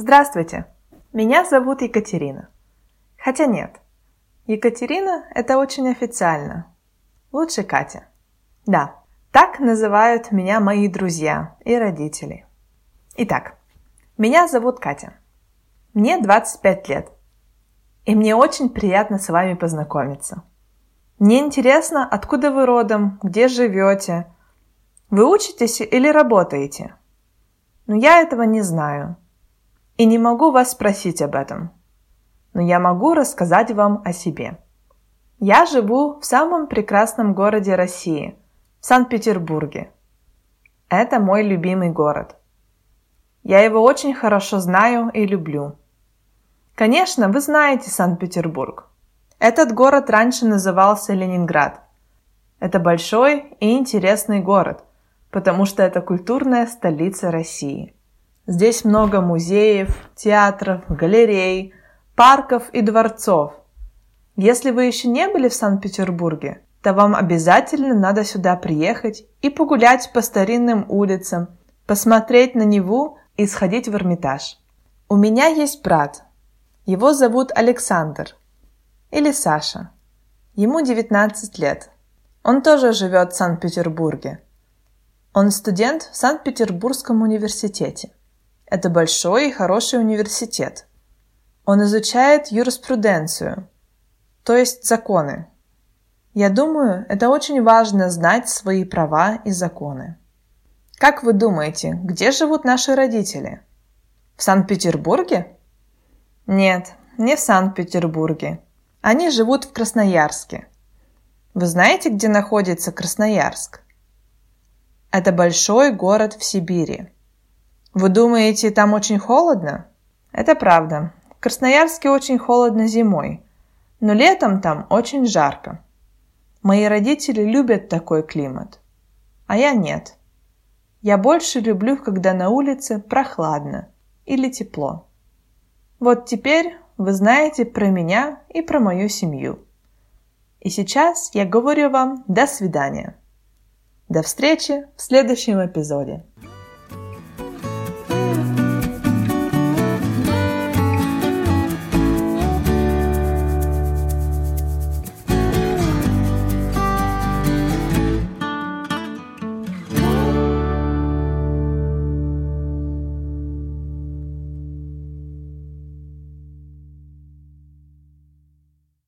Здравствуйте! Меня зовут Екатерина. Хотя нет. Екатерина – это очень официально. Лучше Катя. Да, так называют меня мои друзья и родители. Итак, меня зовут Катя. Мне 25 лет. И мне очень приятно с вами познакомиться. Мне интересно, откуда вы родом, где живете. Вы учитесь или работаете? Но я этого не знаю – и не могу вас спросить об этом. Но я могу рассказать вам о себе. Я живу в самом прекрасном городе России, в Санкт-Петербурге. Это мой любимый город. Я его очень хорошо знаю и люблю. Конечно, вы знаете Санкт-Петербург. Этот город раньше назывался Ленинград. Это большой и интересный город, потому что это культурная столица России – Здесь много музеев, театров, галерей, парков и дворцов. Если вы еще не были в Санкт-Петербурге, то вам обязательно надо сюда приехать и погулять по старинным улицам, посмотреть на Неву и сходить в Эрмитаж. У меня есть брат. Его зовут Александр. Или Саша. Ему 19 лет. Он тоже живет в Санкт-Петербурге. Он студент в Санкт-Петербургском университете. Это большой и хороший университет. Он изучает юриспруденцию, то есть законы. Я думаю, это очень важно знать свои права и законы. Как вы думаете, где живут наши родители? В Санкт-Петербурге? Нет, не в Санкт-Петербурге. Они живут в Красноярске. Вы знаете, где находится Красноярск? Это большой город в Сибири. Вы думаете, там очень холодно? Это правда. В Красноярске очень холодно зимой, но летом там очень жарко. Мои родители любят такой климат, а я нет. Я больше люблю, когда на улице прохладно или тепло. Вот теперь вы знаете про меня и про мою семью. И сейчас я говорю вам до свидания. До встречи в следующем эпизоде.